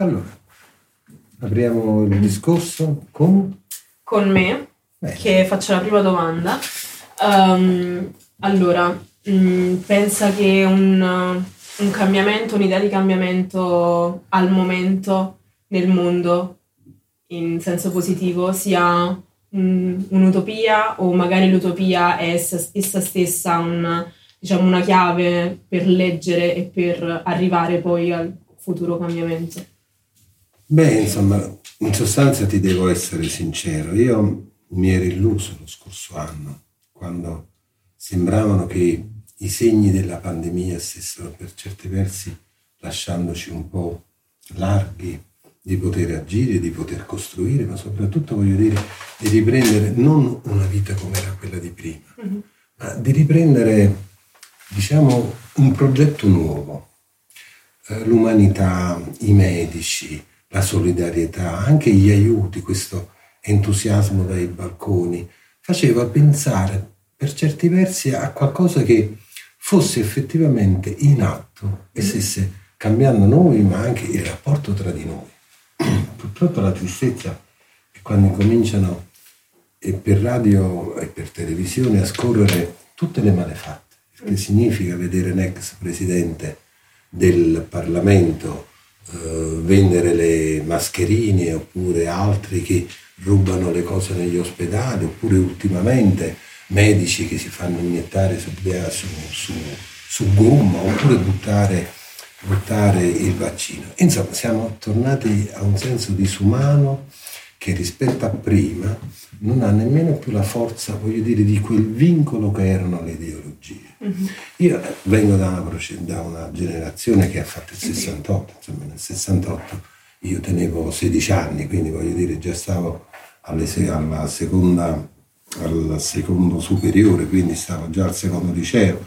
Allora, apriamo il discorso con? Con me, Beh. che faccio la prima domanda. Um, allora, mh, mm, pensa che un, un cambiamento, un'idea di cambiamento al momento nel mondo, in senso positivo, sia un, un'utopia o magari l'utopia è essa, essa stessa una, diciamo, una chiave per leggere e per arrivare poi al futuro cambiamento? Beh, insomma, in sostanza ti devo essere sincero, io mi ero illuso lo scorso anno, quando sembravano che i segni della pandemia stessero per certi versi lasciandoci un po' larghi di poter agire, di poter costruire, ma soprattutto voglio dire di riprendere non una vita come era quella di prima, mm-hmm. ma di riprendere, diciamo, un progetto nuovo. Eh, l'umanità, i medici, la solidarietà, anche gli aiuti, questo entusiasmo dai balconi, faceva pensare per certi versi a qualcosa che fosse effettivamente in atto e stesse cambiando noi, ma anche il rapporto tra di noi. Purtroppo la tristezza è quando cominciano e per radio e per televisione a scorrere tutte le malefatte, che significa vedere un ex presidente del Parlamento vendere le mascherine oppure altri che rubano le cose negli ospedali oppure ultimamente medici che si fanno iniettare su, su, su, su gomma oppure buttare, buttare il vaccino. Insomma, siamo tornati a un senso disumano che rispetto a prima non ha nemmeno più la forza, voglio dire, di quel vincolo che erano le ideologie. Mm-hmm. Io vengo da una, da una, generazione che ha fatto il 68, insomma nel 68 io tenevo 16 anni, quindi voglio dire già stavo alle, alla seconda, al secondo superiore, quindi stavo già al secondo liceo.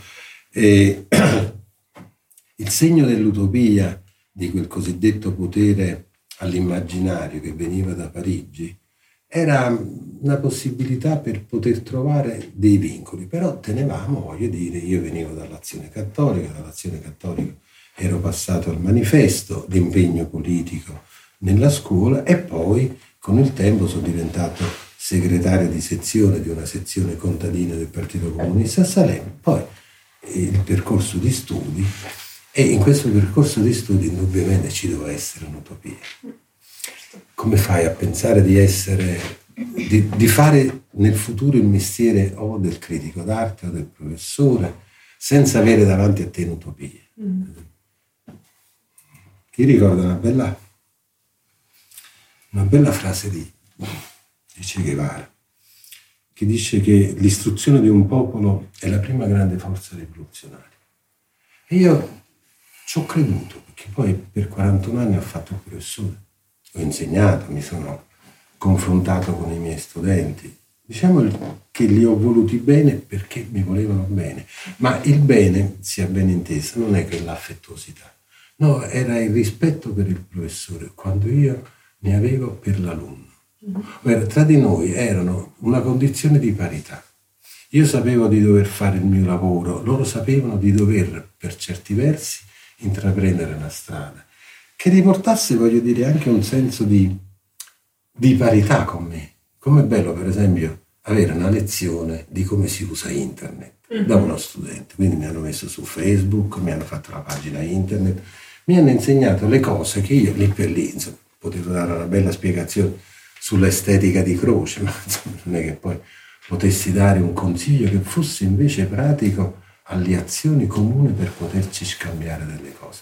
E il segno dell'utopia di quel cosiddetto potere all'immaginario che veniva da Parigi, era una possibilità per poter trovare dei vincoli, però tenevamo, voglio dire, io venivo dall'azione cattolica, dall'azione cattolica ero passato al manifesto, l'impegno politico nella scuola e poi con il tempo sono diventato segretario di sezione di una sezione contadina del Partito Comunista a Salerno, poi il percorso di studi e in questo percorso di studi indubbiamente ci deve essere un'utopia. Come fai a pensare di essere, di, di fare nel futuro il mestiere o del critico d'arte o del professore senza avere davanti a te un'utopia? Mm. Ti ricorda una bella, una bella frase di, di Che Guevara, che dice che l'istruzione di un popolo è la prima grande forza rivoluzionaria. E io ci ho creduto, perché poi per 41 anni ho fatto il professore, ho insegnato, mi sono confrontato con i miei studenti. Diciamo che li ho voluti bene perché mi volevano bene, ma il bene, sia ben inteso, non è che l'affettuosità, no, era il rispetto per il professore, quando io ne avevo per l'alunno. Mm-hmm. Tra di noi erano una condizione di parità. Io sapevo di dover fare il mio lavoro, loro sapevano di dover, per certi versi, intraprendere una strada che riportasse, voglio dire, anche un senso di, di parità con me. Com'è bello, per esempio, avere una lezione di come si usa internet mm-hmm. da uno studente. Quindi mi hanno messo su Facebook, mi hanno fatto la pagina internet, mi hanno insegnato le cose che io lì per lì, insomma, potevo dare una bella spiegazione sull'estetica di Croce, ma insomma, non è che poi potessi dare un consiglio che fosse invece pratico alle azioni comuni per poterci scambiare delle cose.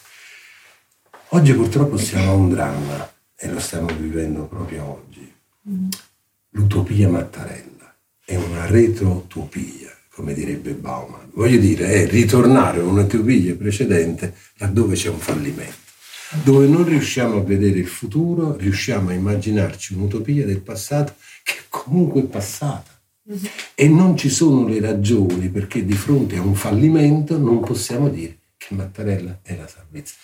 Oggi purtroppo siamo a un dramma e lo stiamo vivendo proprio oggi. L'utopia Mattarella è una retrotopia, come direbbe Bauman. Voglio dire, è ritornare a un'utopia precedente laddove c'è un fallimento. Dove non riusciamo a vedere il futuro, riusciamo a immaginarci un'utopia del passato che comunque è passata e non ci sono le ragioni perché di fronte a un fallimento non possiamo dire che Mattarella è la salvezza.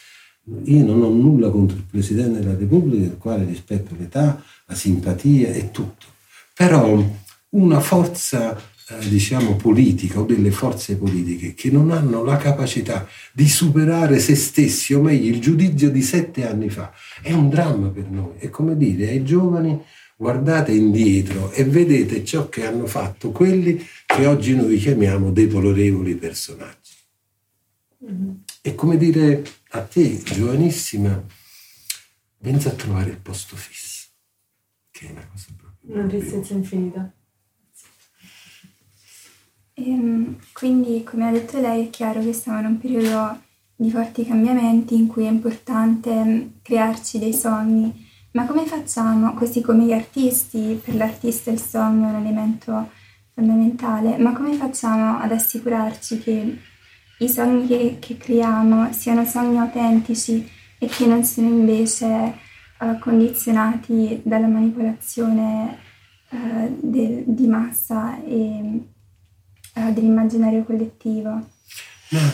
Io non ho nulla contro il Presidente della Repubblica, del quale rispetto l'età, la simpatia e tutto. Però una forza eh, diciamo politica o delle forze politiche che non hanno la capacità di superare se stessi, o meglio il giudizio di sette anni fa, è un dramma per noi. È come dire ai giovani guardate indietro e vedete ciò che hanno fatto quelli che oggi noi chiamiamo deplorevoli personaggi. Mm-hmm. È come dire a te, giovanissima, pensa a trovare il posto fisso, che è una cosa proprio... Una tristezza infinita. Ehm, quindi, come ha detto lei, è chiaro che siamo in un periodo di forti cambiamenti in cui è importante mm, crearci dei sogni ma come facciamo, così come gli artisti, per l'artista il sogno è un elemento fondamentale, ma come facciamo ad assicurarci che i sogni che, che creiamo siano sogni autentici e che non siano invece uh, condizionati dalla manipolazione uh, de, di massa e uh, dell'immaginario collettivo? Ma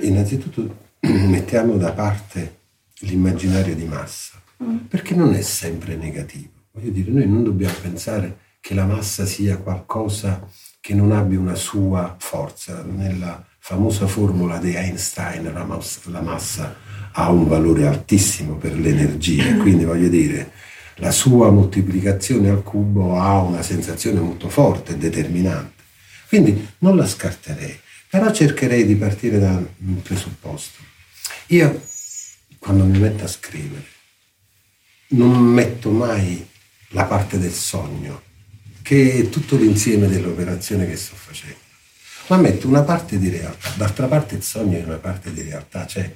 innanzitutto mettiamo da parte l'immaginario di massa Mm. perché non è sempre negativo. Voglio dire, noi non dobbiamo pensare che la massa sia qualcosa che non abbia una sua forza. Nella famosa formula di Einstein la massa, la massa ha un valore altissimo per l'energia, quindi voglio dire, la sua moltiplicazione al cubo ha una sensazione molto forte e determinante. Quindi non la scarterei, però cercherei di partire da un presupposto. Io, quando mi metto a scrivere, non metto mai la parte del sogno, che è tutto l'insieme dell'operazione che sto facendo, ma metto una parte di realtà. D'altra parte il sogno è una parte di realtà, cioè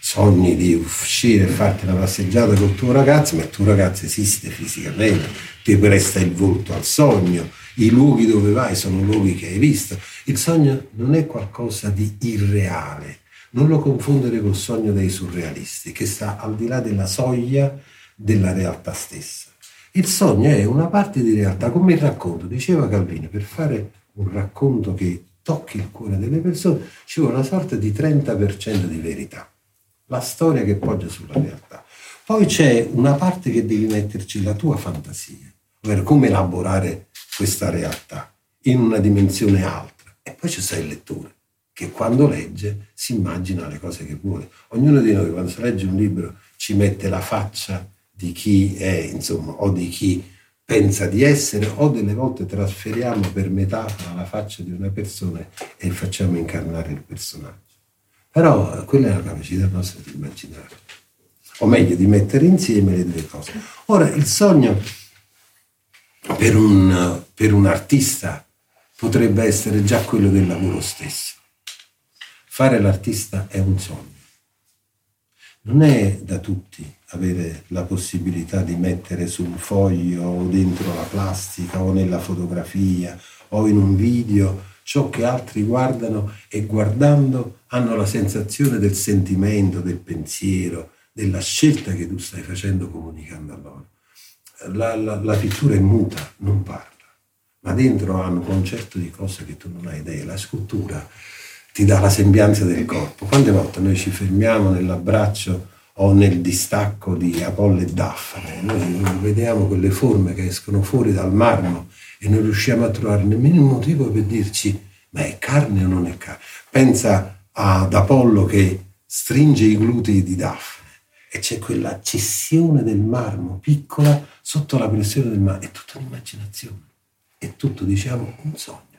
sogni di uscire e farti una passeggiata col tuo ragazzo, ma il tuo ragazzo esiste fisicamente, ti presta il volto al sogno, i luoghi dove vai sono luoghi che hai visto. Il sogno non è qualcosa di irreale, non lo confondere col sogno dei surrealisti, che sta al di là della soglia della realtà stessa. Il sogno è una parte di realtà, come il racconto. Diceva Calvino, per fare un racconto che tocchi il cuore delle persone, ci vuole una sorta di 30% di verità. La storia che poggia sulla realtà. Poi c'è una parte che devi metterci la tua fantasia, ovvero come elaborare questa realtà in una dimensione altra. E poi ci sta il lettore che quando legge si immagina le cose che vuole. Ognuno di noi quando si legge un libro ci mette la faccia di chi è, insomma, o di chi pensa di essere, o delle volte trasferiamo per metafora la faccia di una persona e facciamo incarnare il personaggio. Però quella è la capacità nostra di immaginare, o meglio di mettere insieme le due cose. Ora, il sogno per un, per un artista potrebbe essere già quello del lavoro stesso Fare l'artista è un sogno. Non è da tutti avere la possibilità di mettere sul foglio o dentro la plastica o nella fotografia o in un video ciò che altri guardano e guardando hanno la sensazione del sentimento, del pensiero, della scelta che tu stai facendo comunicando a loro. La, la, la pittura è muta, non parla, ma dentro ha un concerto di cose che tu non hai idea. La scultura ti dà la sembianza del corpo. Quante volte noi ci fermiamo nell'abbraccio o nel distacco di Apollo e Daffne, noi vediamo quelle forme che escono fuori dal marmo e non riusciamo a trovare nemmeno un motivo per dirci ma è carne o non è carne. Pensa ad Apollo che stringe i glutei di Daffne e c'è quella cessione del marmo piccola sotto la pressione del marmo, è tutta un'immaginazione, è tutto diciamo un sogno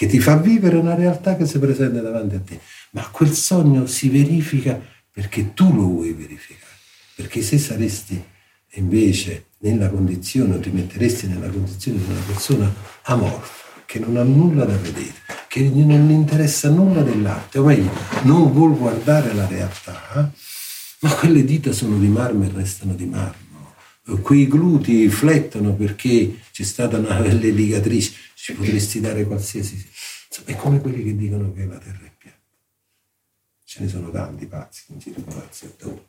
che ti fa vivere una realtà che si presenta davanti a te. Ma quel sogno si verifica perché tu lo vuoi verificare. Perché se saresti invece nella condizione, o ti metteresti nella condizione di una persona amorfa, che non ha nulla da vedere, che non gli interessa nulla dell'arte, o meglio, non vuol guardare la realtà, ma quelle dita sono di marmo e restano di marmo quei glutei flettono perché c'è stata una levigatrice, ci potresti dare qualsiasi... È come quelli che dicono che la terra è piatta. Ce ne sono tanti pazzi in circolazione.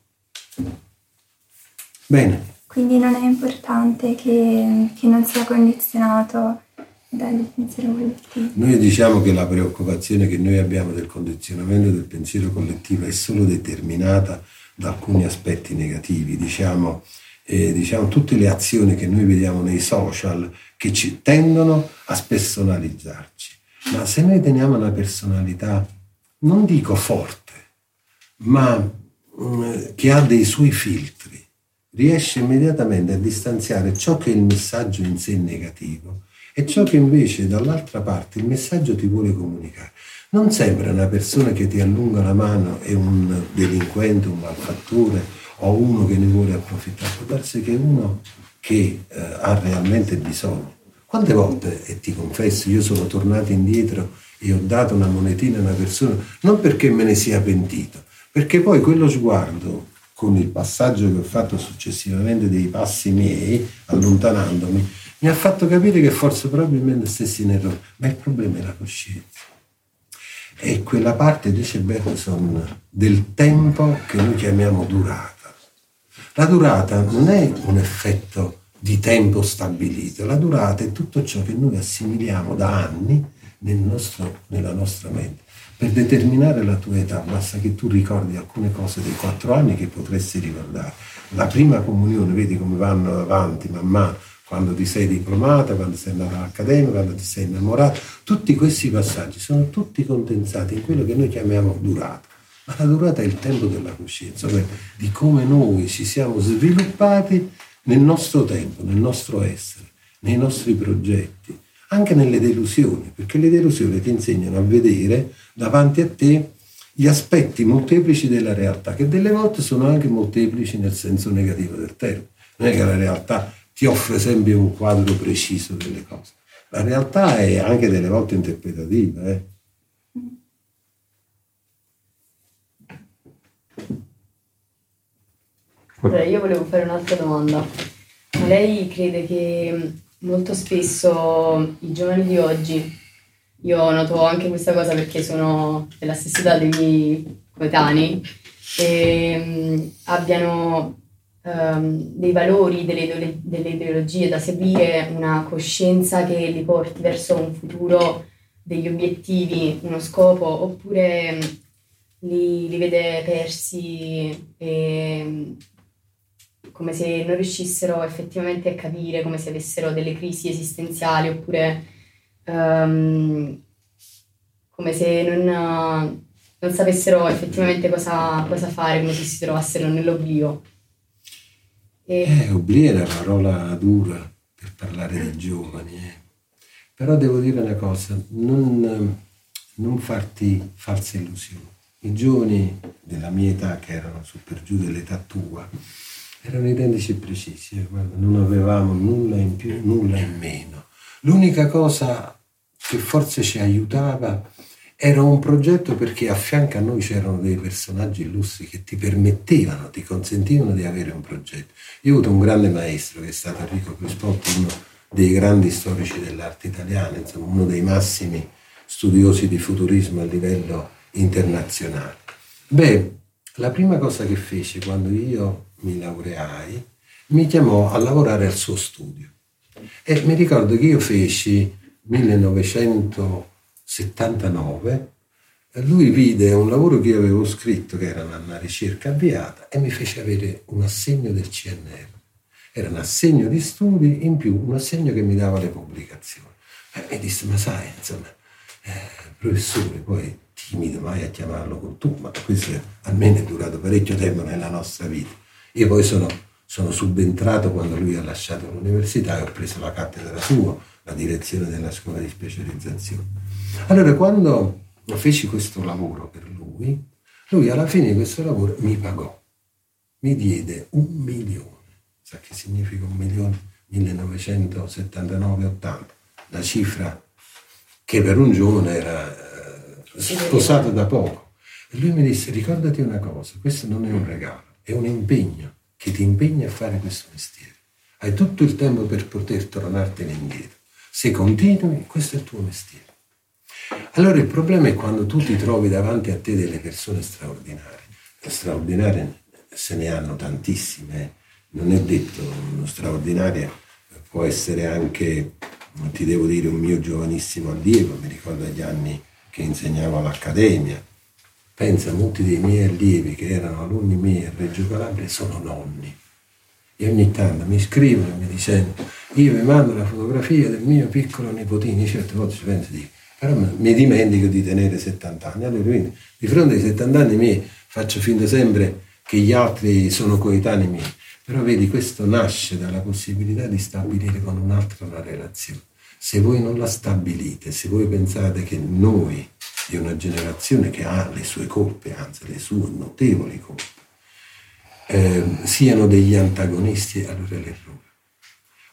Bene. Quindi non è importante che, che non sia condizionato dal pensiero collettivo. Noi diciamo che la preoccupazione che noi abbiamo del condizionamento del pensiero collettivo è solo determinata da alcuni aspetti negativi. Diciamo eh, diciamo, tutte le azioni che noi vediamo nei social che ci tendono a spersonalizzarci. Ma se noi teniamo una personalità, non dico forte, ma mh, mm, che ha dei suoi filtri, riesce immediatamente a distanziare ciò che è il messaggio in sé negativo e ciò che invece dall'altra parte il messaggio ti vuole comunicare. Non sembra una persona che ti allunga la mano è un delinquente, un malfattore o uno che ne vuole approfittare, può darsi che uno che eh, ha realmente bisogno. Quante volte, e ti confesso, io sono tornato indietro e ho dato una monetina a una persona, non perché me ne sia pentito, perché poi quello sguardo con il passaggio che ho fatto successivamente dei passi miei, allontanandomi, mi ha fatto capire che forse probabilmente stessi in errore, ma il problema è la coscienza. È quella parte, dice Bergson, del tempo che noi chiamiamo durata. La durata non è un effetto di tempo stabilito, la durata è tutto ciò che noi assimiliamo da anni nel nostro, nella nostra mente. Per determinare la tua età basta che tu ricordi alcune cose dei quattro anni che potresti ricordare. La prima comunione, vedi come vanno avanti man mano, quando ti sei diplomata, quando sei andata all'accademia, quando ti sei innamorato, tutti questi passaggi sono tutti condensati in quello che noi chiamiamo durata. Ma la durata è il tempo della coscienza, cioè di come noi ci siamo sviluppati nel nostro tempo, nel nostro essere, nei nostri progetti, anche nelle delusioni, perché le delusioni ti insegnano a vedere davanti a te gli aspetti molteplici della realtà, che delle volte sono anche molteplici nel senso negativo del termine. Non è che la realtà ti offre sempre un quadro preciso delle cose. La realtà è anche delle volte interpretativa. Eh? Allora, io volevo fare un'altra domanda. Ma lei crede che molto spesso i giovani di oggi io noto anche questa cosa perché sono della stessa età dei miei coetanei e um, abbiano um, dei valori, delle, delle, ideologie da seguire, una coscienza che li porti verso un futuro, degli obiettivi, uno scopo, oppure um, li, li, vede persi e come se non riuscissero effettivamente a capire, come se avessero delle crisi esistenziali oppure um, come se non, non, sapessero effettivamente cosa, cosa, fare, come se si trovassero nell'oblio. E... Eh, oblio è una parola dura per parlare dei giovani, eh. però devo dire una cosa, non, non farti false illusioni. I giovani della mia età, che erano su per giù dell'età tua, erano identici e precisi, eh, guarda, non avevamo nulla in più, nulla in meno. L'unica cosa che forse ci aiutava era un progetto perché a fianco a noi c'erano dei personaggi illustri che ti permettevano, ti consentivano di avere un progetto. Io ho avuto un grande maestro che è stato Enrico Crispotti, uno dei grandi storici dell'arte italiana, insomma uno dei massimi studiosi di futurismo a livello internazionale. Beh, la prima cosa che fece quando io mi laureai, mi chiamò a lavorare al suo studio. E mi ricordo che io feci 1979, lui vide un lavoro che io avevo scritto, che era una ricerca avviata, e mi fece avere un assegno del CNR. Era un assegno di studi in più, un assegno che mi dava le pubblicazioni. E mi disse, ma sai, insomma, eh, professore, poi timido mai a chiamarlo con tu, ma questo almeno è durato parecchio tempo nella nostra vita. Io poi sono, sono subentrato quando lui ha lasciato l'università e ho preso la cattedra sua, la direzione della scuola di specializzazione. Allora, quando feci questo lavoro per lui, lui alla fine di questo lavoro mi pagò, mi diede un milione. Sa che significa un milione? 1979-80, la cifra che per un giovane era eh, sposato da poco. E lui mi disse, ricordati una cosa, questo non è un regalo, è un impegno che ti impegna a fare questo mestiere. Hai tutto il tempo per poter tornartene indietro. Se continui, questo è il tuo mestiere. Allora il problema è quando tu ti trovi davanti a te delle persone straordinarie. Straordinarie se ne hanno tantissime. Non è detto, uno straordinario può essere anche, ti devo dire, un mio giovanissimo allievo, mi ricordo agli anni che insegnavo all'Accademia, Pensa, molti dei miei allievi che erano alunni miei a Reggio Calabria sono nonni. e ogni tanto mi scrivono e mi dicono io vi mando la fotografia del mio piccolo nipotino, certe volte ci penso di però mi dimentico di tenere 70 anni. Allora, quindi, di fronte ai 70 anni miei faccio finta sempre che gli altri sono coetanei miei. Però vedi, questo nasce dalla possibilità di stabilire con un altro la relazione. Se voi non la stabilite, se voi pensate che noi, di una generazione che ha le sue colpe, anzi le sue notevoli colpe, eh, siano degli antagonisti, allora l'errore.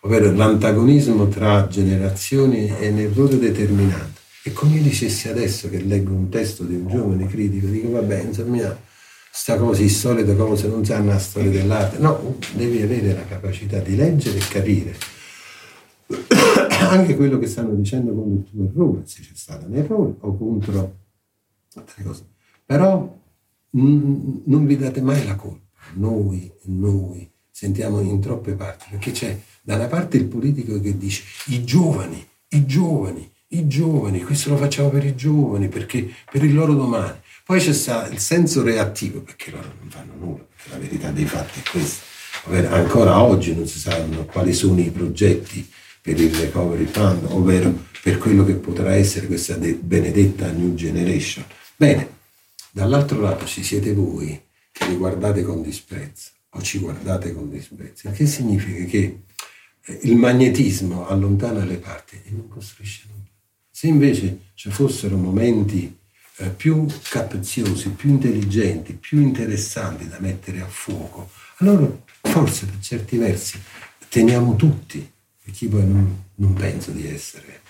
Ovvero l'antagonismo tra generazioni è un errore determinante. E come io dicessi adesso che leggo un testo di un giovane critico, dico vabbè, insomma, sta cosa, il solito cose non sanno la storia dell'arte. No, devi avere la capacità di leggere e capire anche quello che stanno dicendo contro il tuo errore, se c'è stato un errore o contro altre cose. Però mh, non vi date mai la colpa. Noi, noi sentiamo in troppe parti, perché c'è da una parte il politico che dice i giovani, i giovani, i giovani, questo lo facciamo per i giovani, perché per il loro domani. Poi c'è il senso reattivo, perché loro non fanno nulla, perché la verità dei fatti è questa. Ancora oggi non si sanno quali sono i progetti per il recovery fund, ovvero per quello che potrà essere questa benedetta new generation. Bene, dall'altro lato ci siete voi che li guardate con disprezzo o ci guardate con disprezzo, che significa che eh, il magnetismo allontana le parti e non costruisce nulla. Se invece ci fossero momenti eh, più capziosi, più intelligenti, più interessanti da mettere a fuoco, allora forse per certi versi teniamo tutti, perché poi non, non penso di essere.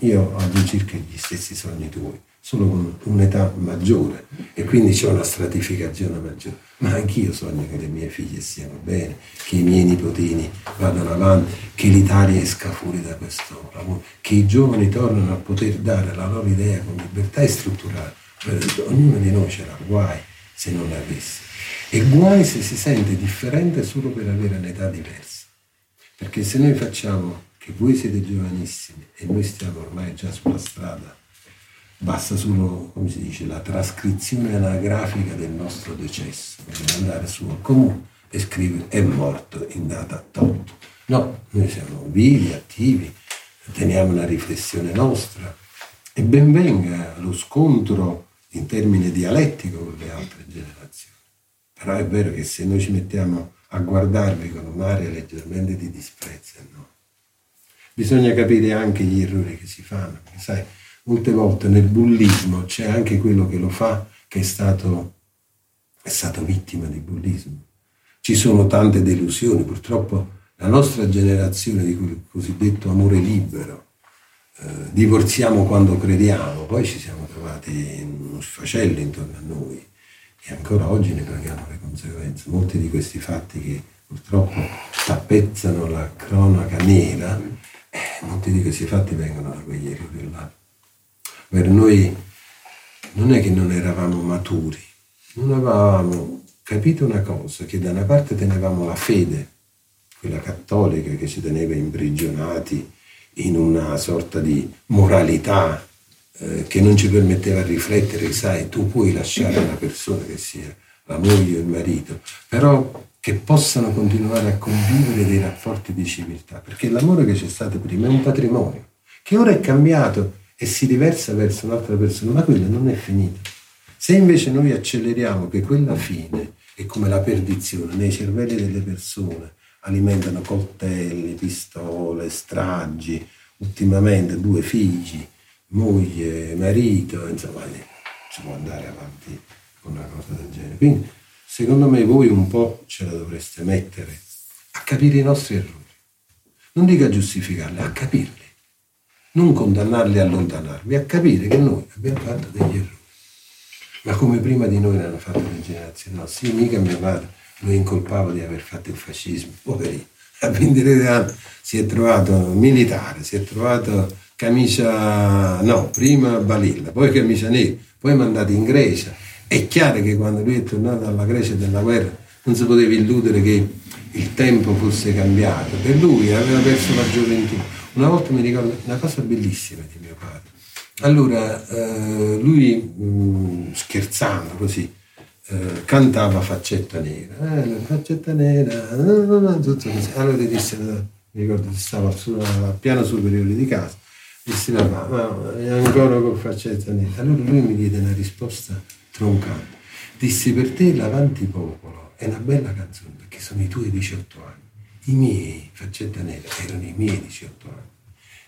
Io ho all'incirca gli stessi sogni tuoi solo con un'età maggiore e quindi c'è una stratificazione maggiore. Ma anch'io sogno che le mie figlie stiano bene, che i miei nipotini vadano avanti, che l'Italia esca fuori da questo lavoro, che i giovani tornino a poter dare la loro idea con libertà e strutturare. Ognuno di noi c'era guai se non l'avesse. E guai se si sente differente solo per avere un'età diversa. Perché se noi facciamo che voi siete giovanissimi e noi stiamo ormai già sulla strada basta solo, come si dice, la trascrizione anagrafica del nostro decesso, quindi andare su al comune e scrivere è morto in data tot. No, noi siamo vivi, attivi, teniamo una riflessione nostra e ben venga lo scontro in termine dialettico con le altre generazioni. Però è vero che se noi ci mettiamo a guardarvi con un'aria leggermente di disprezzo, no. Bisogna capire anche gli errori che si fanno, perché sai, molte volte nel bullismo c'è anche quello che lo fa che è stato, è stato vittima di bullismo. Ci sono tante delusioni, purtroppo la nostra generazione di quel cosiddetto amore libero, eh, divorziamo quando crediamo, poi ci siamo trovati in uno sfacello intorno a noi e ancora oggi ne paghiamo le conseguenze. Molti di questi fatti che purtroppo tappezzano la cronaca nera, eh, molti di questi fatti vengono da quegli errori là per noi non è che non eravamo maturi, non avevamo capito una cosa, che da una parte tenevamo la fede, quella cattolica che ci teneva imprigionati in una sorta di moralità eh, che non ci permetteva di riflettere, sai, tu puoi lasciare una persona che sia la moglie o il marito, però che possano continuare a convivere dei rapporti di civiltà, perché l'amore che c'è stato prima è un patrimonio, che ora è cambiato e si riversa verso un'altra persona, ma quella non è finita. Se invece noi acceleriamo che quella fine è come la perdizione nei cervelli delle persone, alimentano coltelli, pistole, stragi, ultimamente due figli, moglie, marito, insomma, si può andare avanti con una cosa del genere. Quindi, secondo me, voi un po' ce la dovreste mettere a capire i nostri errori. Non dico a giustificarli, a capirli non condannarli e allontanarvi, a capire che noi abbiamo fatto degli errori. Ma come prima di noi ne hanno fatto le generazioni nostre. Io mica mio padre lo incolpavo di aver fatto il fascismo, poverino. A 23 anni si è trovato militare, si è trovato camicia, no, prima balilla, poi camicia nera, poi mandato in Grecia. È chiaro che quando lui è tornato dalla Grecia della guerra non si poteva illudere che il tempo fosse cambiato. Per lui aveva perso la gioventù. Una volta mi ricordo una cosa bellissima di mio padre. Allora, eh, lui mm, scherzando così, eh, cantava Faccetta Nera, eh, Faccetta Nera, tutto così. Allora disse, mi ricordo che stavo al piano superiore di casa, disse no, è ancora con Faccetta Nera. Allora lui mi diede una risposta troncante. Dissi per te l'Avanti Popolo è una bella canzone perché sono i tuoi 18 anni. I miei, Faccetta Nera, erano i miei 18 anni.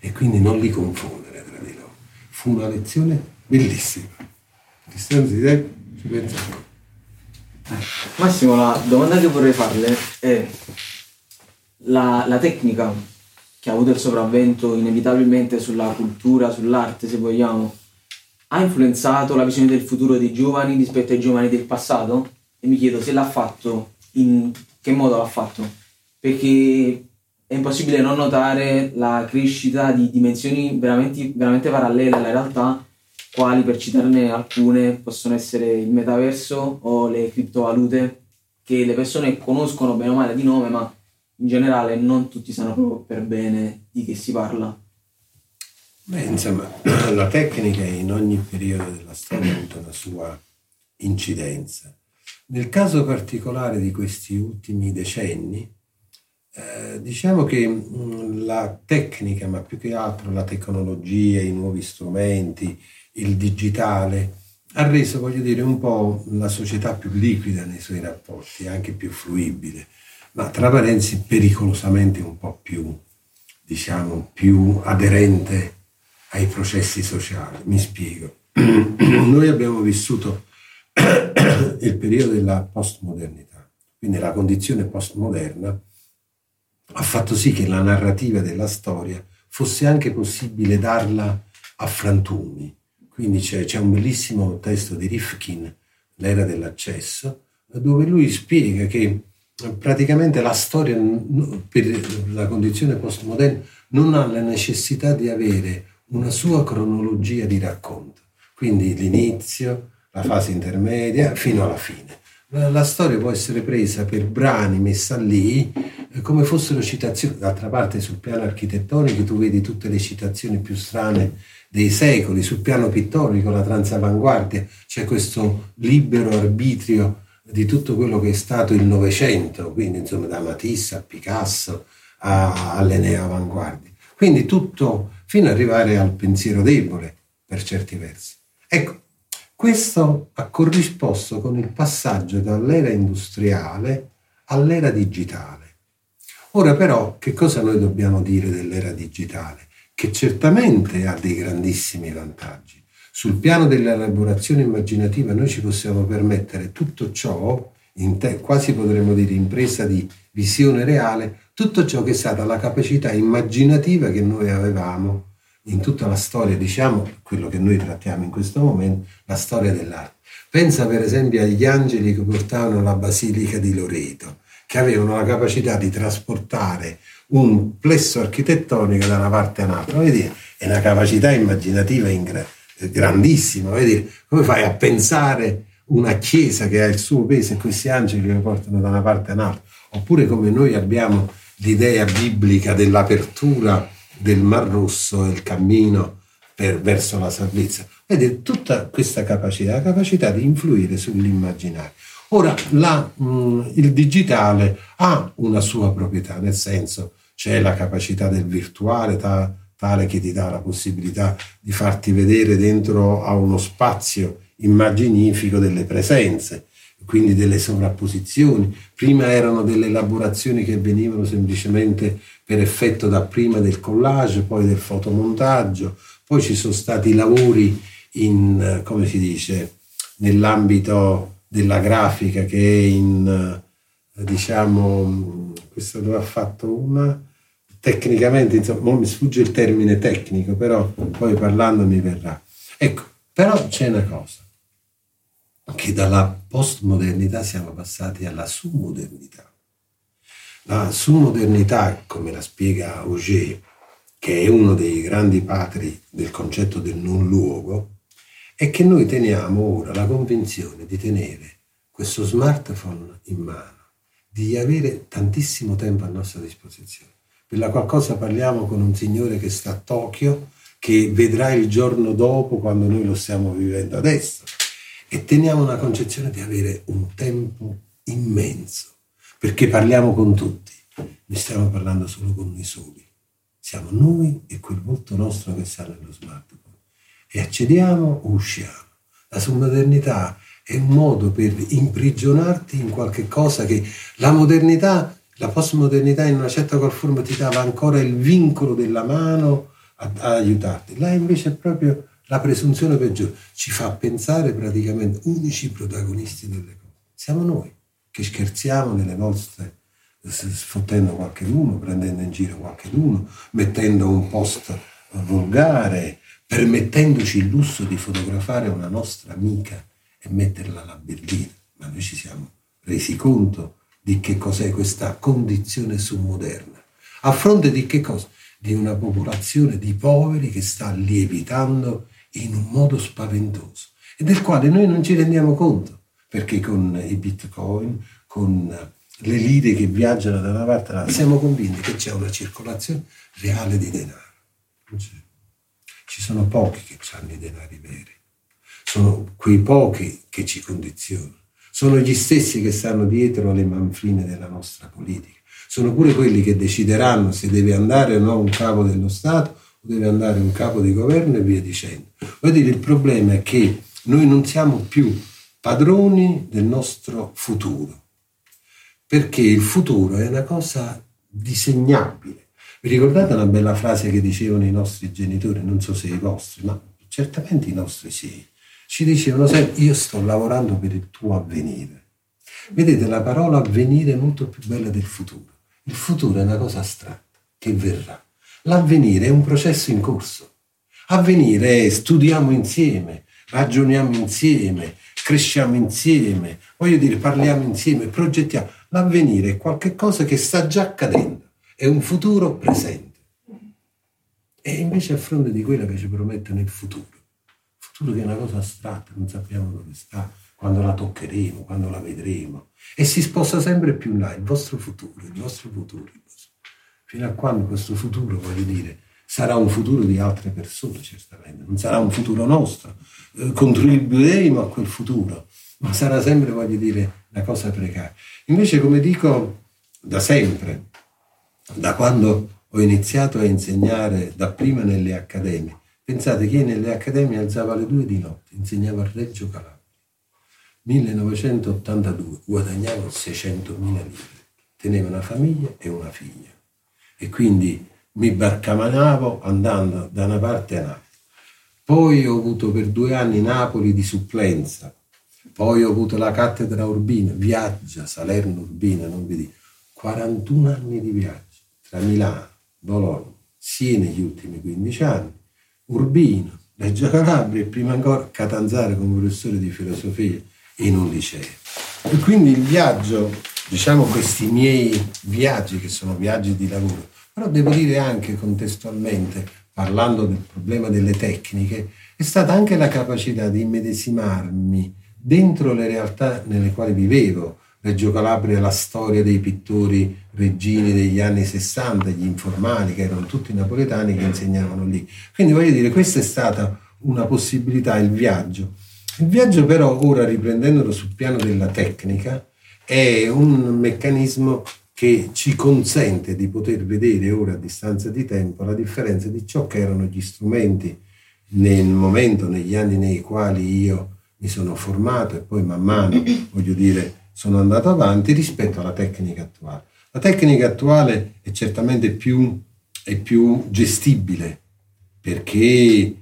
E quindi non li confondere tra di loro. Fu una lezione bellissima. A distanza di tempo ci penso Massimo, la domanda che vorrei farle è la, la tecnica che ha avuto il sopravvento inevitabilmente sulla cultura, sull'arte, se vogliamo, ha influenzato la visione del futuro dei giovani rispetto ai giovani del passato? E mi chiedo se l'ha fatto, in che modo l'ha fatto? Perché è impossibile non notare la crescita di dimensioni veramente, veramente parallele alla realtà quali per citarne alcune possono essere il metaverso o le criptovalute che le persone conoscono bene o male di nome ma in generale non tutti sanno proprio per bene di che si parla. Beh, insomma, la tecnica in ogni periodo della storia ha avuto una sua incidenza. Nel caso particolare di questi ultimi decenni, eh, diciamo che mh, la tecnica, ma più che altro la tecnologia, i nuovi strumenti, il digitale ha reso, voglio dire, un po' la società più liquida nei suoi rapporti, anche più fruibile, ma tra parentesi pericolosamente un po' più, diciamo, più aderente ai processi sociali. Mi spiego. Noi abbiamo vissuto il periodo della postmodernità, quindi la condizione postmoderna ha fatto sì che la narrativa della storia fosse anche possibile darla a frantumi, quindi c'è, c'è un bellissimo testo di Rifkin, L'era dell'accesso, dove lui spiega che praticamente la storia per la condizione postmoderna non ha la necessità di avere una sua cronologia di racconto, quindi l'inizio, la fase intermedia fino alla fine. La storia può essere presa per brani messa lì eh, come fossero citazioni. D'altra parte sul piano architettonico tu vedi tutte le citazioni più strane dei secoli, sul piano pittorico, la transavanguardia, c'è questo libero arbitrio di tutto quello che è stato il Novecento, quindi insomma da Matisse a Picasso a, alle neoavanguardie. Quindi tutto fino ad arrivare al pensiero debole, per certi versi. Ecco, questo ha corrisposto con il passaggio dall'era industriale all'era digitale. Ora però, che cosa noi dobbiamo dire dell'era digitale? che certamente ha dei grandissimi vantaggi. Sul piano dell'elaborazione immaginativa noi ci possiamo permettere tutto ciò, te, quasi potremmo dire impresa di visione reale, tutto ciò che è stata la capacità immaginativa che noi avevamo in tutta la storia, diciamo, quello che noi trattiamo in questo momento, la storia dell'arte. Pensa per esempio agli angeli che portavano la Basilica di Loreto, che avevano la capacità di trasportare un plesso architettonico da una parte all'altra. Vedi, è una capacità immaginativa gra- grandissima. Vedi, come fai a pensare una chiesa che ha il suo peso e questi angeli che portano da una parte all'altra? Oppure come noi abbiamo l'idea biblica dell'apertura del Mar Rosso e il cammino per, verso la salvezza. Vedi, tutta questa capacità, la capacità di influire sull'immaginario. Ora, la, mh, il digitale ha una sua proprietà, nel senso c'è la capacità del virtuale ta, tale che ti dà la possibilità di farti vedere dentro a uno spazio immaginifico delle presenze, quindi delle sovrapposizioni. Prima erano delle elaborazioni che venivano semplicemente per effetto dapprima del collage, poi del fotomontaggio, poi ci sono stati lavori in, come si dice, nell'ambito della grafica che è in, diciamo, questo dove ha fatto una, tecnicamente, insomma, mi sfugge il termine tecnico, però poi parlando mi verrà. Ecco, però c'è una cosa, che dalla postmodernità siamo passati alla submodernità. La submodernità, come la spiega Auger, che è uno dei grandi patri del concetto del non luogo, è che noi teniamo ora la convinzione di tenere questo smartphone in mano, di avere tantissimo tempo a nostra disposizione. Per la qualcosa parliamo con un signore che sta a Tokyo, che vedrà il giorno dopo quando noi lo stiamo vivendo adesso. e teniamo una concezione di avere un tempo immenso, perché parliamo con tutti, ne stiamo parlando solo con noi soli. Siamo noi e quel volto nostro che sta nello smartphone. E accediamo o usciamo. La submodernità è un modo per imprigionarti in qualche cosa che la modernità, la postmodernità in una certa qual forma ti dava ancora il vincolo della mano ad, aiutarti. Là invece è proprio la presunzione peggiore. Ci fa pensare praticamente unici protagonisti delle cose. Siamo noi che scherziamo nelle nostre sfottendo qualcheduno, prendendo in giro qualcheduno, mettendo un post volgare, permettendoci il lusso di fotografare una nostra amica e metterla alla berlina. Ma noi ci siamo resi conto di che cos'è questa condizione submoderna. A fronte di che cosa? Di una popolazione di poveri che sta lievitando in un modo spaventoso e del quale noi non ci rendiamo conto, perché con i bitcoin, con le lire che viaggiano da una parte all'altra, siamo convinti che c'è una circolazione reale di denaro. Ci sono pochi che hanno i denari veri, sono quei pochi che ci condizionano, sono gli stessi che stanno dietro alle manfrine della nostra politica, sono pure quelli che decideranno se deve andare o no un capo dello Stato deve andare un capo di governo e via dicendo. Voglio dire, il problema è che noi non siamo più padroni del nostro futuro, perché il futuro è una cosa disegnabile. Vi ricordate una bella frase che dicevano i nostri genitori, non so se i vostri, ma certamente i nostri sì. Ci dicevano sempre, io sto lavorando per il tuo avvenire. Vedete, la parola avvenire è molto più bella del futuro. Il futuro è una cosa astratta, che verrà. L'avvenire è un processo in corso. Avvenire è studiamo insieme, ragioniamo insieme, cresciamo insieme, voglio dire, parliamo insieme, progettiamo. L'avvenire è qualcosa che sta già accadendo, è un futuro presente. E invece a fronte di quello che ci promettono il futuro, futuro che è una cosa astratta, non sappiamo dove sta, quando la toccheremo, quando la vedremo, e si sposta sempre più in là, il vostro futuro, il vostro futuro, il vostro fino a quando questo futuro, voglio dire, sarà un futuro di altre persone, certamente, non sarà un futuro nostro, eh, contribuiremo a quel futuro, ma sarà sempre, voglio dire, una cosa precaria. Invece, come dico da sempre, da quando ho iniziato a insegnare, dapprima nelle accademie, pensate che nelle accademie alzava alle due di notte, insegnavo a Reggio Calabria. 1982 guadagnavo 600.000 lire, tenevo una famiglia e una figlia. E quindi mi barcamanavo andando da una parte all'altra. Poi ho avuto per due anni Napoli di supplenza, poi ho avuto la cattedra Urbina, Viaggia, Salerno Urbina, non vi dico, 41 anni di viaggio tra Milano, Bologna, Siena negli ultimi 15 anni, Urbino, Reggio Calabria e prima ancora Catanzaro come professore di filosofia in un liceo. E quindi il viaggio diciamo, questi miei viaggi, che sono viaggi di lavoro, però devo dire anche contestualmente, parlando del problema delle tecniche, è stata anche la capacità di immedesimarmi dentro le realtà nelle quali vivevo. Reggio Calabria, la storia dei pittori reggini degli anni 60, gli informali, che erano tutti napoletani che insegnavano lì. Quindi voglio dire, questa è stata una possibilità, il viaggio. Il viaggio però, ora riprendendolo sul piano della tecnica, è un meccanismo che ci consente di poter vedere ora a distanza di tempo la differenza di ciò che erano gli strumenti nel momento, negli anni nei quali io mi sono formato e poi man mano, voglio dire, sono andato avanti rispetto alla tecnica attuale. La tecnica attuale è certamente più, è più gestibile perché eh,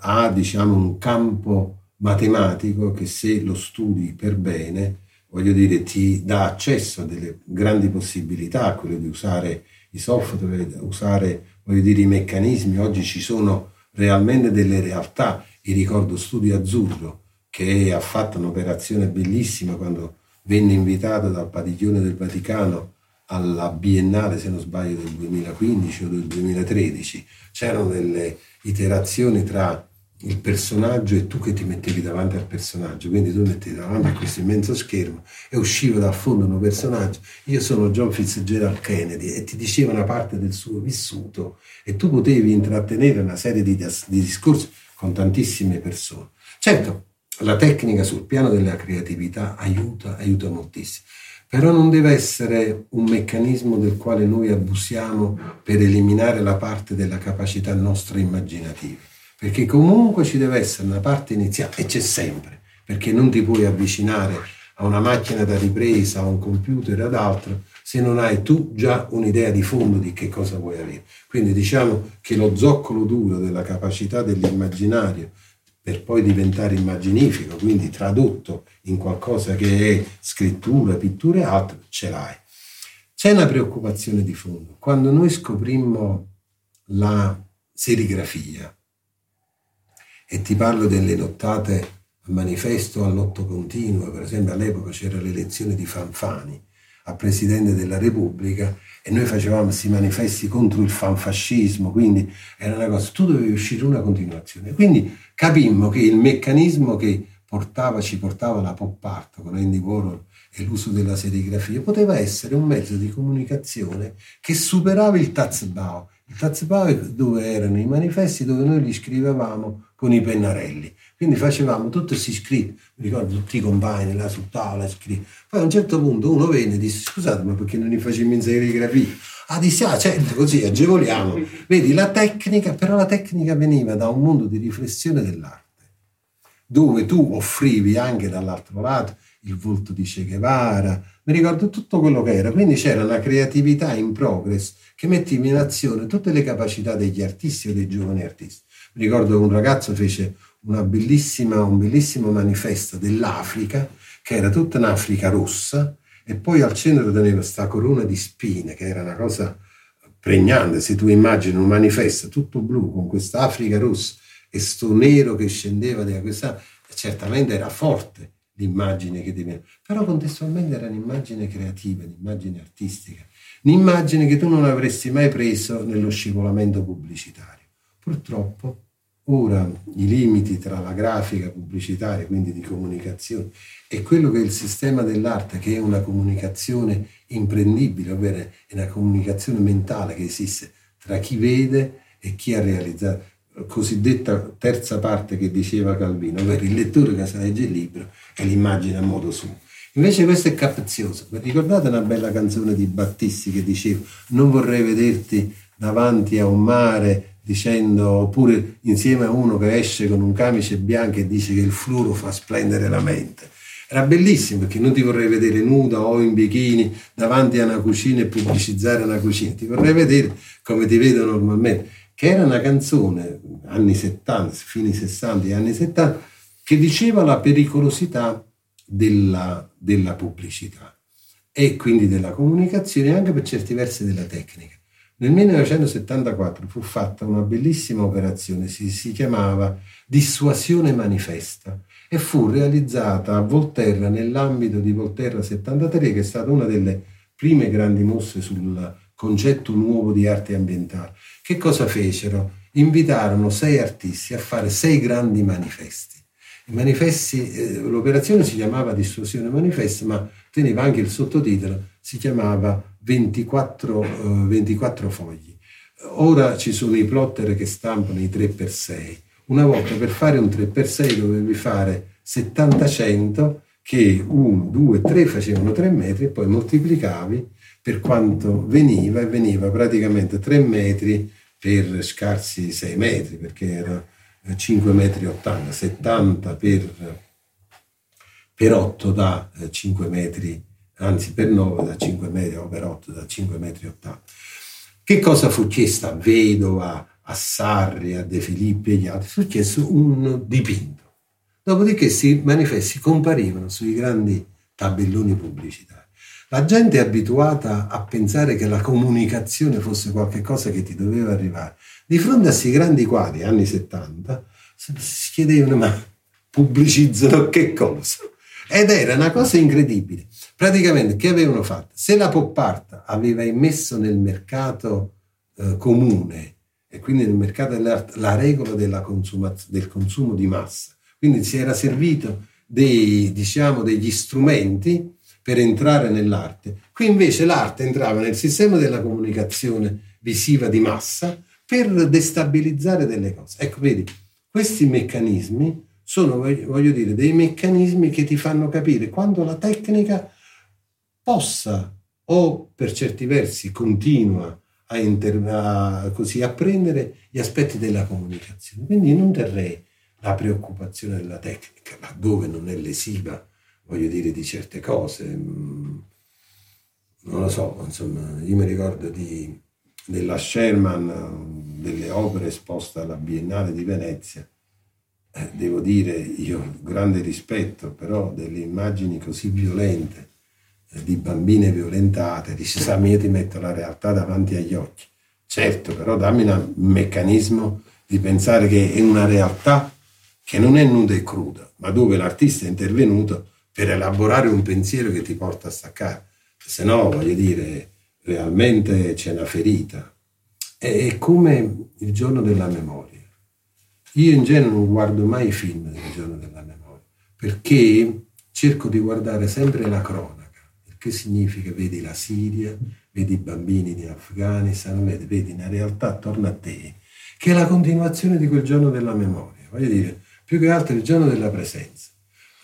ha diciamo, un campo matematico che se lo studi per bene voglio dire, ti dà accesso a delle grandi possibilità, quello di usare i software, usare, voglio dire, i meccanismi. Oggi ci sono realmente delle realtà. Io ricordo Studio Azzurro, che ha fatto un'operazione bellissima quando venne invitato dal padiglione del Vaticano alla Biennale, se non sbaglio, del 2015 o del 2013. C'erano delle iterazioni tra il personaggio e tu che ti mettevi davanti al personaggio, quindi tu mettevi davanti a questo immenso schermo e usciva dal fondo un personaggio, io sono John Fitzgerald Kennedy e ti diceva una parte del suo vissuto e tu potevi intrattenere una serie di, di discorsi con tantissime persone. Certo, la tecnica sul piano della creatività aiuta, aiuta moltissimo. Però non deve essere un meccanismo del quale noi abusiamo per eliminare la parte della capacità nostra immaginativa, perché comunque ci deve essere una parte iniziale e c'è sempre, perché non ti puoi avvicinare a una macchina da ripresa, a un computer, ad altro, se non hai tu già un'idea di fondo di che cosa vuoi avere. Quindi diciamo che lo zoccolo duro della capacità dell'immaginario per poi diventare immaginifico, quindi tradotto in qualcosa che è scrittura, pittura e altro, ce l'hai. C'è una preoccupazione di fondo. Quando noi scoprimmo la serigrafia, e ti parlo delle nottate a manifesto all'otto continuo, per esempio all'epoca c'era l'elezione di Fanfani, a Presidente della Repubblica e noi facevamo questi manifesti contro il fanfascismo, quindi era una cosa, tu dovevi uscire una continuazione. Quindi capimmo che il meccanismo che portava, ci portava la pop art con Andy Warhol e l'uso della serigrafia poteva essere un mezzo di comunicazione che superava il Tazbao. Il è dove erano i manifesti dove noi li scrivevamo con i pennarelli. Quindi facevamo tutti questi scritti, mi ricordo tutti i compagni là sul tavolo, scritti. Poi a un certo punto uno venne e disse, scusate, ma perché non li facciamo in serigrafia? Ah, disse, ah, certo, così agevoliamo. Vedi, la tecnica, però la tecnica veniva da un mondo di riflessione dell'arte, dove tu offrivi anche dall'altro lato il volto di Che Guevara, mi ricordo tutto quello che era, quindi c'era una creatività in progress che metteva in azione tutte le capacità degli artisti o dei giovani artisti. Mi ricordo che un ragazzo fece un bellissimo manifesto dell'Africa, che era tutta un'Africa rossa, e poi al centro teneva questa corona di spine, che era una cosa pregnante. Se tu immagini un manifesto tutto blu con questa Africa rossa e sto nero che scendeva da questa, certamente era forte l'immagine che diventa, però contestualmente era un'immagine creativa, un'immagine artistica, un'immagine che tu non avresti mai preso nello scivolamento pubblicitario. Purtroppo Ora i limiti tra la grafica pubblicitaria, quindi di comunicazione, e quello che è il sistema dell'arte, che è una comunicazione imprendibile, ovvero è una comunicazione mentale che esiste tra chi vede e chi ha realizzato, cosiddetta terza parte che diceva Calvino, ovvero il lettore che si legge il libro e l'immagine a modo suo. Invece questo è capzioso. Ricordate una bella canzone di Battisti che diceva non vorrei vederti davanti a un mare dicendo, oppure insieme a uno che esce con un camice bianco e dice che il fluoro fa splendere la mente. Era bellissimo perché non ti vorrei vedere nuda o in bikini davanti a una cucina e pubblicizzare una cucina, ti vorrei vedere come ti vedo normalmente, che era una canzone anni 70, fine 60 e anni 70, che diceva la pericolosità della, della pubblicità e quindi della comunicazione anche per certi versi della tecnica. Nel 1974 fu fatta una bellissima operazione, si, si chiamava Dissuasione Manifesta e fu realizzata a Volterra nell'ambito di Volterra 73, che è stata una delle prime grandi mosse sul concetto nuovo di arte ambientale. Che cosa fecero? Invitarono sei artisti a fare sei grandi manifesti. Manifesti, eh, l'operazione si chiamava Dissuasione Manifesta, ma teneva anche il sottotitolo, si chiamava 24, uh, 24 fogli. Ora ci sono i plotter che stampano i 3x6. Una volta per fare un 3x6 dovevi fare 70-100 che 1, 2, 3 facevano 3 metri e poi moltiplicavi per quanto veniva e veniva praticamente 3 metri per scarsi 6 metri perché era 5 metri 80, 70 per, per 8 da 5 metri anzi per 9 da 5 metri o per 8 da 5 metri 80. Che cosa fu chiesto a Vedova, a Sarri, a De Filippi e agli altri? Fu chiesto un dipinto. Dopodiché questi manifesti comparivano sui grandi tabelloni pubblicitari. La gente è abituata a pensare che la comunicazione fosse qualcosa che ti doveva arrivare. Di fronte a questi grandi quadri, anni 70, si chiedevano ma pubblicizzano che cosa? Ed era una cosa incredibile. Praticamente che avevano fatto? Se la pop art aveva immesso nel mercato eh, comune e quindi nel mercato dell'arte la regola del consumo di massa, quindi si era servito dei, diciamo, degli strumenti per entrare nell'arte. Qui invece l'arte entrava nel sistema della comunicazione visiva di massa per destabilizzare delle cose. Ecco, vedi, questi meccanismi sono, voglio dire, dei meccanismi che ti fanno capire quando la tecnica possa o per certi versi continua a, inter- a, così, a prendere gli aspetti della comunicazione. Quindi non terrei la preoccupazione della tecnica, laddove non è lesiva, voglio dire, di certe cose. Mm, non lo so, insomma, io mi ricordo di, della Sherman, delle opere esposte alla Biennale di Venezia, eh, devo dire, io grande rispetto, però delle immagini così violente eh, di bambine violentate, dice Sammy io ti metto la realtà davanti agli occhi. Certo, però dammi un meccanismo di pensare che è una realtà che non è nuda e cruda, ma dove l'artista è intervenuto per elaborare un pensiero che ti porta a staccare. Se no, voglio dire, realmente c'è una ferita. È come il giorno della memoria. Io in genere non guardo mai i film del giorno della memoria, perché cerco di guardare sempre la cronaca, che significa vedi la Siria, vedi i bambini in Afghanistan, vedi, vedi una realtà attorno a te, che è la continuazione di quel giorno della memoria. Voglio dire, più che altro il giorno della presenza.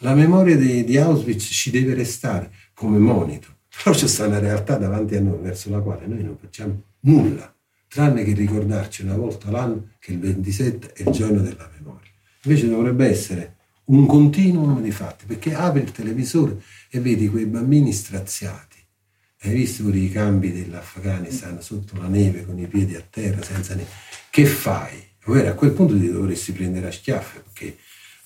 La memoria di, di Auschwitz ci deve restare come monito, però c'è una realtà davanti a noi verso la quale noi non facciamo nulla tranne che ricordarci una volta l'anno che il 27 è il giorno della memoria. Invece dovrebbe essere un continuum di fatti, perché apri il televisore e vedi quei bambini straziati. Hai visto i campi dell'Afghanistan sotto la neve con i piedi a terra senza neve? Che fai? a quel punto ti dovresti prendere a schiaffe, perché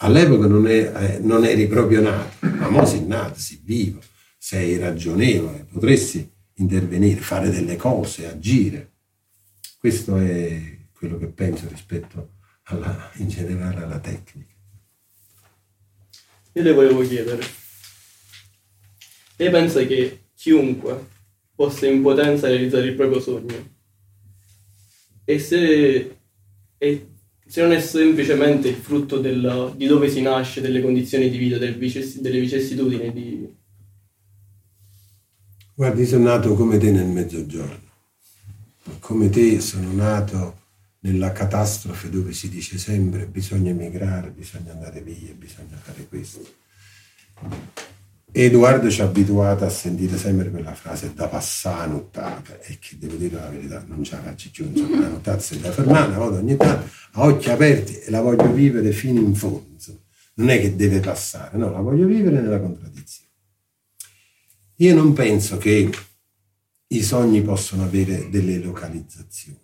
all'epoca non, è, eh, non eri proprio nato, ma mo sei nato, sei vivo, sei ragionevole, potresti intervenire, fare delle cose, agire. Questo è quello che penso rispetto alla, in generale alla tecnica. Io le volevo chiedere, lei pensa che chiunque possa in potenza realizzare il proprio sogno? E se, e se non è semplicemente il frutto del, di dove si nasce, delle condizioni di vita, del vices, delle vicissitudini di... Guardi, sono nato come te nel mezzogiorno come te sono nato nella catastrofe dove si dice sempre bisogna emigrare, bisogna andare via, bisogna fare questo. Edoardo ci ha abituato a sentire sempre quella frase da passare nottata e che devo dire la verità, non ce la faccio più, insomma, la nottata si da fermare una volta ogni tanto, a occhi aperti e la voglio vivere fino in fondo, non è che deve passare, no, la voglio vivere nella contraddizione. Io non penso che i sogni possono avere delle localizzazioni.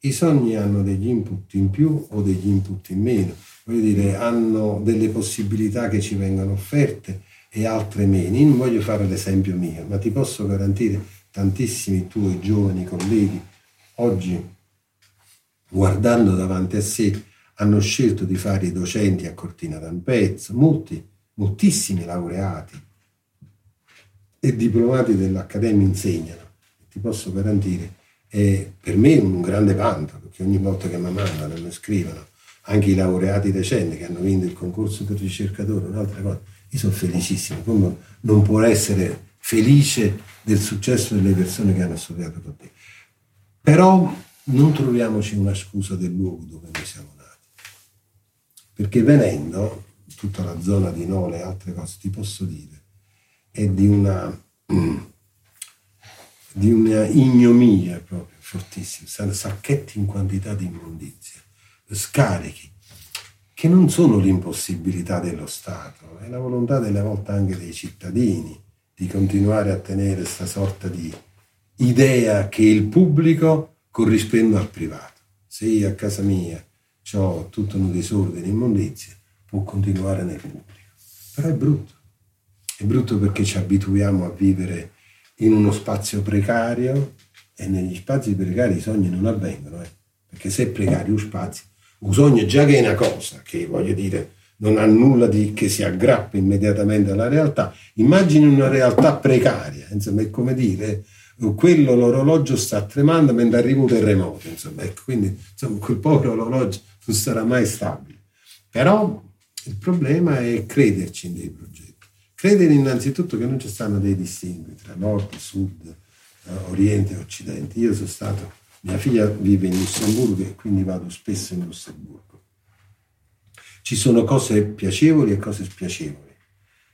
I sogni hanno degli input in più o degli input in meno, voglio dire, hanno delle possibilità che ci vengono offerte e altre meno. Io non voglio fare l'esempio mio, ma ti posso garantire tantissimi tuoi giovani colleghi oggi, guardando davanti a sé, hanno scelto di fare i docenti a Cortina d'Ampezzo, molti, moltissimi laureati e diplomati dell'Accademia insegnano. Ti posso garantire, è per me un grande vanto, perché ogni volta che mi mandano e mi scrivono, anche i laureati recenti che hanno vinto il concorso per ricercatore, un'altra cosa, io sono felicissimo, come non può essere felice del successo delle persone che hanno studiato con te. Però non troviamoci una scusa del luogo dove noi siamo nati. Perché venendo, tutta la zona di Nole e altre cose, ti posso dire, è di una, di una ignominia proprio fortissima, sacchetti in quantità di immondizia, scarichi, che non sono l'impossibilità dello Stato, è la volontà delle volte anche dei cittadini di continuare a tenere questa sorta di idea che il pubblico corrisponde al privato. Se io a casa mia ho tutto un disordine, immondizia, può continuare nel pubblico. Però è brutto. È brutto perché ci abituiamo a vivere in uno spazio precario e negli spazi precari i sogni non avvengono, eh? perché se è precario un spazio, un sogno già che è una cosa, che voglio dire non ha nulla di che si aggrappa immediatamente alla realtà, immagini una realtà precaria, insomma è come dire quello l'orologio sta tremando mentre arriva un terremoto, insomma, ecco, quindi insomma, quel povero orologio non sarà mai stabile. Però il problema è crederci in dei progetti. Credere innanzitutto che non ci stanno dei distingui tra nord, sud, eh, oriente e occidente. Io sono stato, mia figlia vive in Lussemburgo e quindi vado spesso in Lussemburgo. ci sono cose piacevoli e cose spiacevoli.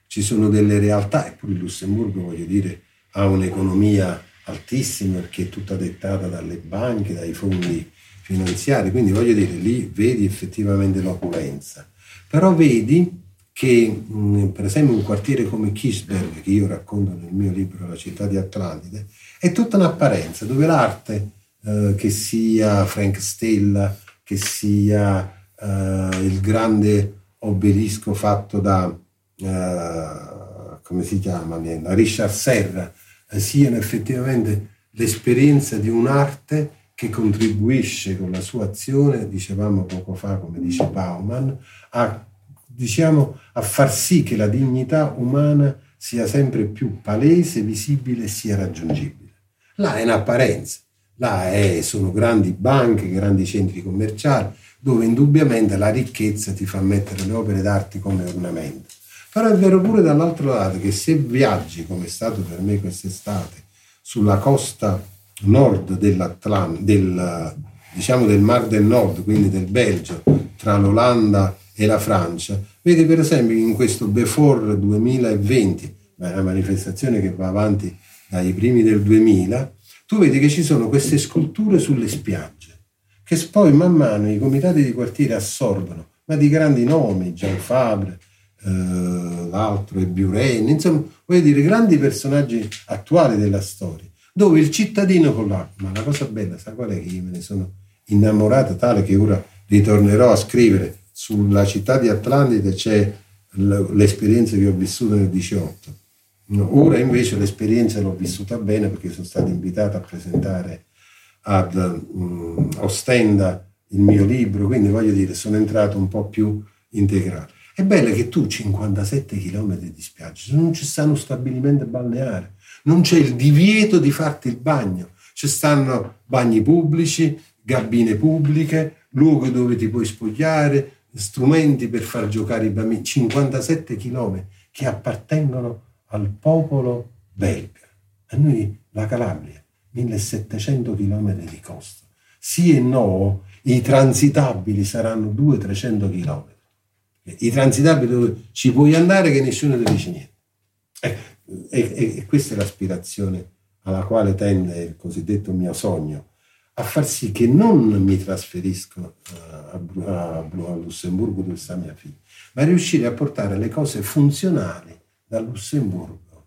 Ci sono delle realtà, eppure il Lussemburgo, voglio dire, ha un'economia altissima perché è tutta dettata dalle banche, dai fondi finanziari, quindi voglio dire, lì vedi effettivamente l'opulenza. Però vedi che mh, per esempio un quartiere come Kisberg, che io racconto nel mio libro La città di Atlantide, è tutta un'apparenza, dove l'arte, eh, che sia Frank Stella, che sia eh, il grande obelisco fatto da, eh, come si chiama, Richard Serra, siano effettivamente l'esperienza di un'arte che contribuisce con la sua azione, dicevamo poco fa, come dice Bauman, a, diciamo, a far sì che la dignità umana sia sempre più palese, visibile e sia raggiungibile. Là è un'apparenza, là è, sono grandi banche, grandi centri commerciali, dove indubbiamente la ricchezza ti fa mettere le opere d'arte come ornamento. Però è vero pure dall'altro lato che se viaggi, come è stato per me quest'estate, sulla costa nord del, diciamo del Mar del Nord, quindi del Belgio, tra l'Olanda e la Francia. Vedi per esempio in questo Before 2020, è una manifestazione che va avanti dai primi del 2000, tu vedi che ci sono queste sculture sulle spiagge, che poi man mano i comitati di quartiere assorbono, ma di grandi nomi, Gian Fabre, eh, l'altro è Buren, insomma, voglio dire, grandi personaggi attuali della storia dove il cittadino con l'acqua, ma la cosa bella, sa qual è che io me ne sono innamorato tale che ora ritornerò a scrivere sulla città di Atlantide c'è l'esperienza che ho vissuto nel 18. Ora invece l'esperienza l'ho vissuta bene perché sono stato invitato a presentare ad um, Ostenda il mio libro, quindi voglio dire sono entrato un po' più integrato. È bello che tu 57 km di spiaggia, non ci stanno stabilimento balneare, non c'è il divieto di farti il bagno, ci stanno bagni pubblici, gabine pubbliche, luoghi dove ti puoi spogliare, strumenti per far giocare i bambini, 57 km che appartengono al popolo belga. A noi la Calabria, 1700 km di costa. Sì e no, i transitabili saranno 200-300 km. I transitabili dove ci puoi andare che nessuno ti dice niente. Ecco, e, e, questa è l'aspirazione alla quale tende il cosiddetto mio sogno, a far sì che non mi trasferisco uh, a, a, a, Lussemburgo dove sta mia figlia, ma riuscire a portare le cose funzionali da Lussemburgo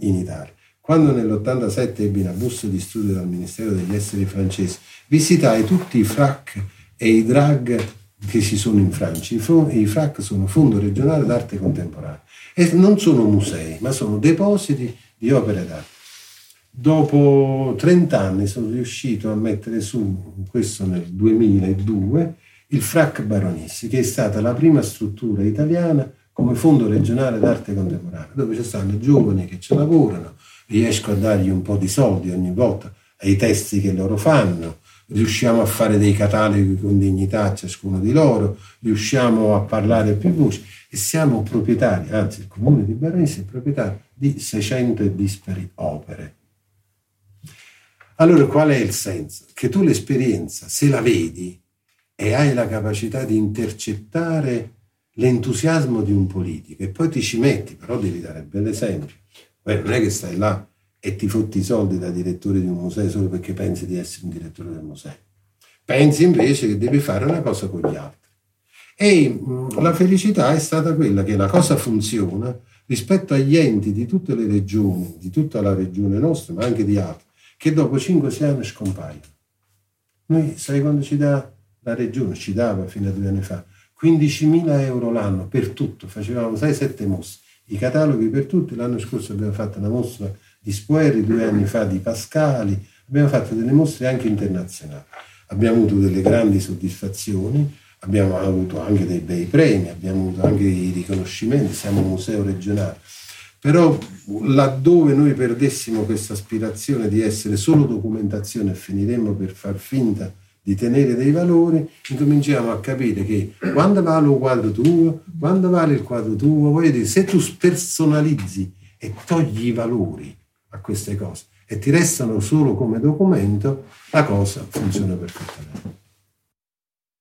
in Italia. Quando nell'87 ebbi una busta di studio dal Ministero degli Esteri francese, visitai tutti i FRAC e i DRAG che ci sono in Francia. I, FRAC sono Fondo regionale d'arte contemporanea e non sono musei, ma sono depositi di opere d'arte. Dopo 30 anni sono riuscito a mettere su, questo nel 2002, il FRAC Baronissi, che è stata la prima struttura italiana come fondo regionale d'arte contemporanea, dove ci stanno giovani che ci lavorano, riesco a dargli un po' di soldi ogni volta ai testi che loro fanno, riusciamo a fare dei cataloghi con dignità a ciascuno di loro, riusciamo a parlare più voci e siamo proprietari, anzi il comune di Berenice è proprietario di 600 e dispari opere. Allora qual è il senso? Che tu l'esperienza, se la vedi e hai la capacità di intercettare l'entusiasmo di un politico e poi ti ci metti, però devi dare il bell'esempio. Beh, non è che stai là e ti fotti i soldi da direttore di un museo solo perché pensi di essere un direttore del museo. Pensi invece che devi fare una cosa con gli altri. E la felicità è stata quella che la cosa funziona rispetto agli enti di tutte le regioni, di tutta la regione nostra, ma anche di altre, che dopo 5-6 anni scompaiono. Noi, sai quando ci dà la regione? Ci dava fino a due anni fa 15.000 euro l'anno per tutto, facevamo 6-7 mostre, i cataloghi per tutti, l'anno scorso abbiamo fatto una mostra di Spueri, due anni fa di Pascali, abbiamo fatto delle mostre anche internazionali, abbiamo avuto delle grandi soddisfazioni, abbiamo avuto anche dei bei premi, abbiamo avuto anche i riconoscimenti, siamo un museo regionale. Però laddove noi perdessimo questa aspirazione di essere solo documentazione e finiremmo per far finta di tenere dei valori, incominciamo a capire che quando vale un quadro tuo, quando vale il quadro tuo, voglio dire, se tu personalizzi e togli i valori a queste cose e ti restano solo come documento, la cosa funziona perfettamente.